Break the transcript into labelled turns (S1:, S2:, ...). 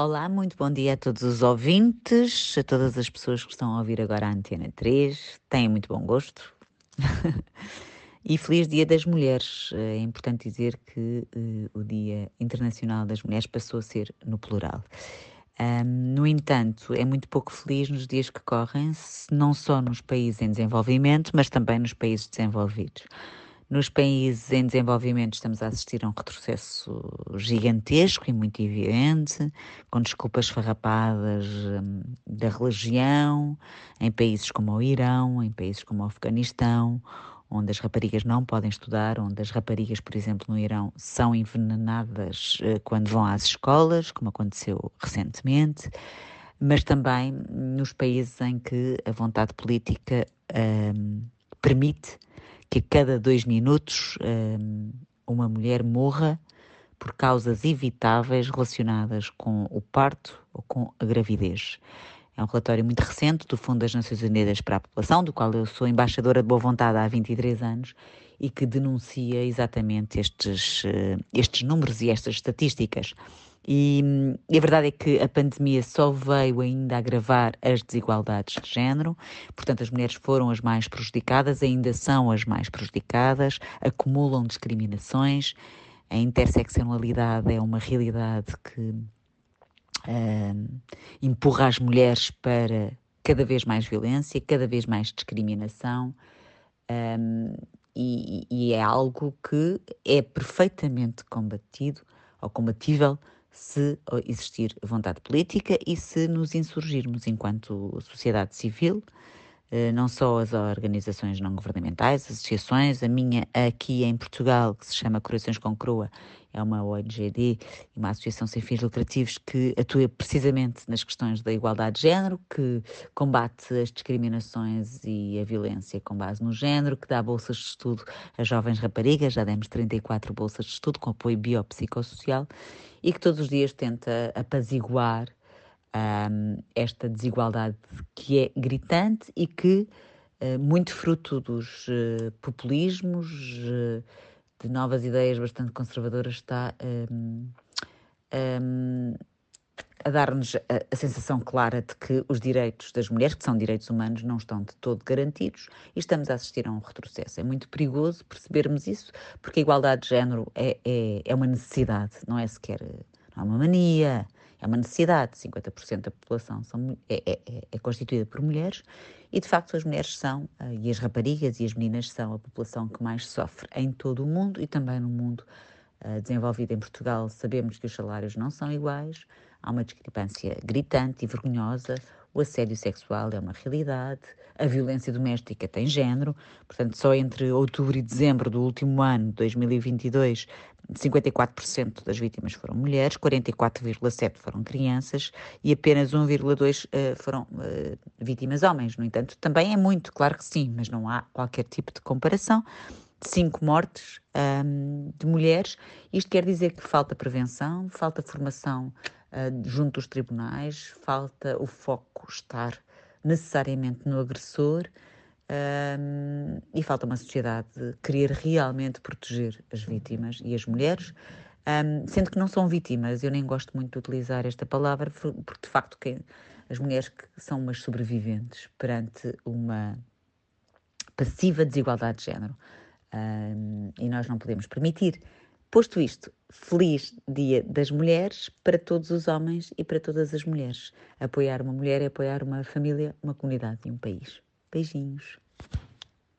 S1: Olá, muito bom dia a todos os ouvintes, a todas as pessoas que estão a ouvir agora a Antena 3. Tenham muito bom gosto. e feliz Dia das Mulheres. É importante dizer que uh, o Dia Internacional das Mulheres passou a ser no plural. Um, no entanto, é muito pouco feliz nos dias que correm, não só nos países em desenvolvimento, mas também nos países desenvolvidos. Nos países em desenvolvimento estamos a assistir a um retrocesso gigantesco e muito evidente, com desculpas farrapadas hum, da religião, em países como o Irão, em países como o Afeganistão, onde as raparigas não podem estudar, onde as raparigas, por exemplo, no Irão, são envenenadas uh, quando vão às escolas, como aconteceu recentemente, mas também nos países em que a vontade política uh, permite que a cada dois minutos hum, uma mulher morra por causas evitáveis relacionadas com o parto ou com a gravidez. É um relatório muito recente do Fundo das Nações Unidas para a População, do qual eu sou embaixadora de boa vontade há 23 anos e que denuncia exatamente estes, eh, estes números e estas estatísticas. E, e, a verdade é que a pandemia só veio ainda agravar as desigualdades de género, portanto, as mulheres foram as mais prejudicadas, ainda são as mais prejudicadas, acumulam discriminações. A interseccionalidade é uma realidade que uh, empurra as mulheres para cada vez mais violência, cada vez mais discriminação. Um, e, e é algo que é perfeitamente combatido ou combatível se existir vontade política e se nos insurgirmos enquanto sociedade civil, não só as organizações não governamentais, as associações, a minha aqui em Portugal, que se chama Corações com Crua, é uma ONGD, uma associação sem fins lucrativos que atua precisamente nas questões da igualdade de género, que combate as discriminações e a violência com base no género, que dá bolsas de estudo a jovens raparigas, já demos 34 bolsas de estudo com apoio biopsicossocial e que todos os dias tenta apaziguar um, esta desigualdade que é gritante e que, uh, muito fruto dos uh, populismos, uh, de novas ideias bastante conservadoras, está um, um, a dar-nos a, a, sensação clara de que os direitos das mulheres, que são direitos humanos, não estão de todo garantidos e estamos a assistir a um retrocesso. É muito perigoso percebermos isso, porque a igualdade de género é, é, é uma necessidade, não é sequer não é uma mania, é uma necessidade. 50% da população são, é, é, é, é, constituída por mulheres e, de facto, as mulheres são, eh, e as raparigas e as meninas são a população que mais sofre em todo o mundo e também no mundo uh, desenvolvido em Portugal. Sabemos que os salários não são iguais, há uma discrepância gritante e vergonhosa. O assédio sexual é uma realidade, a violência doméstica tem género, portanto, só entre outubro e dezembro do último ano, 2022, 54% das vítimas foram mulheres, 44,7% foram crianças e apenas 1,2% uh, foram uh, vítimas homens. No entanto, também é muito, claro que sim, mas não há qualquer tipo de comparação. Cinco mortes de mulheres. Isto quer dizer que falta prevenção, falta formação uh, junto dos tribunais, falta o foco estar necessariamente no agressor um, e falta uma sociedade querer realmente proteger as vítimas e as mulheres, um, sendo que não são vítimas. Eu nem gosto muito de utilizar esta palavra, porque de facto quem, as mulheres que são umas sobreviventes perante uma passiva desigualdade de género. Um, e nós não podemos permitir. Posto isto, feliz Dia das Mulheres para todos os homens e para todas as mulheres. Apoiar uma mulher é apoiar uma família, uma comunidade e um país. Beijinhos.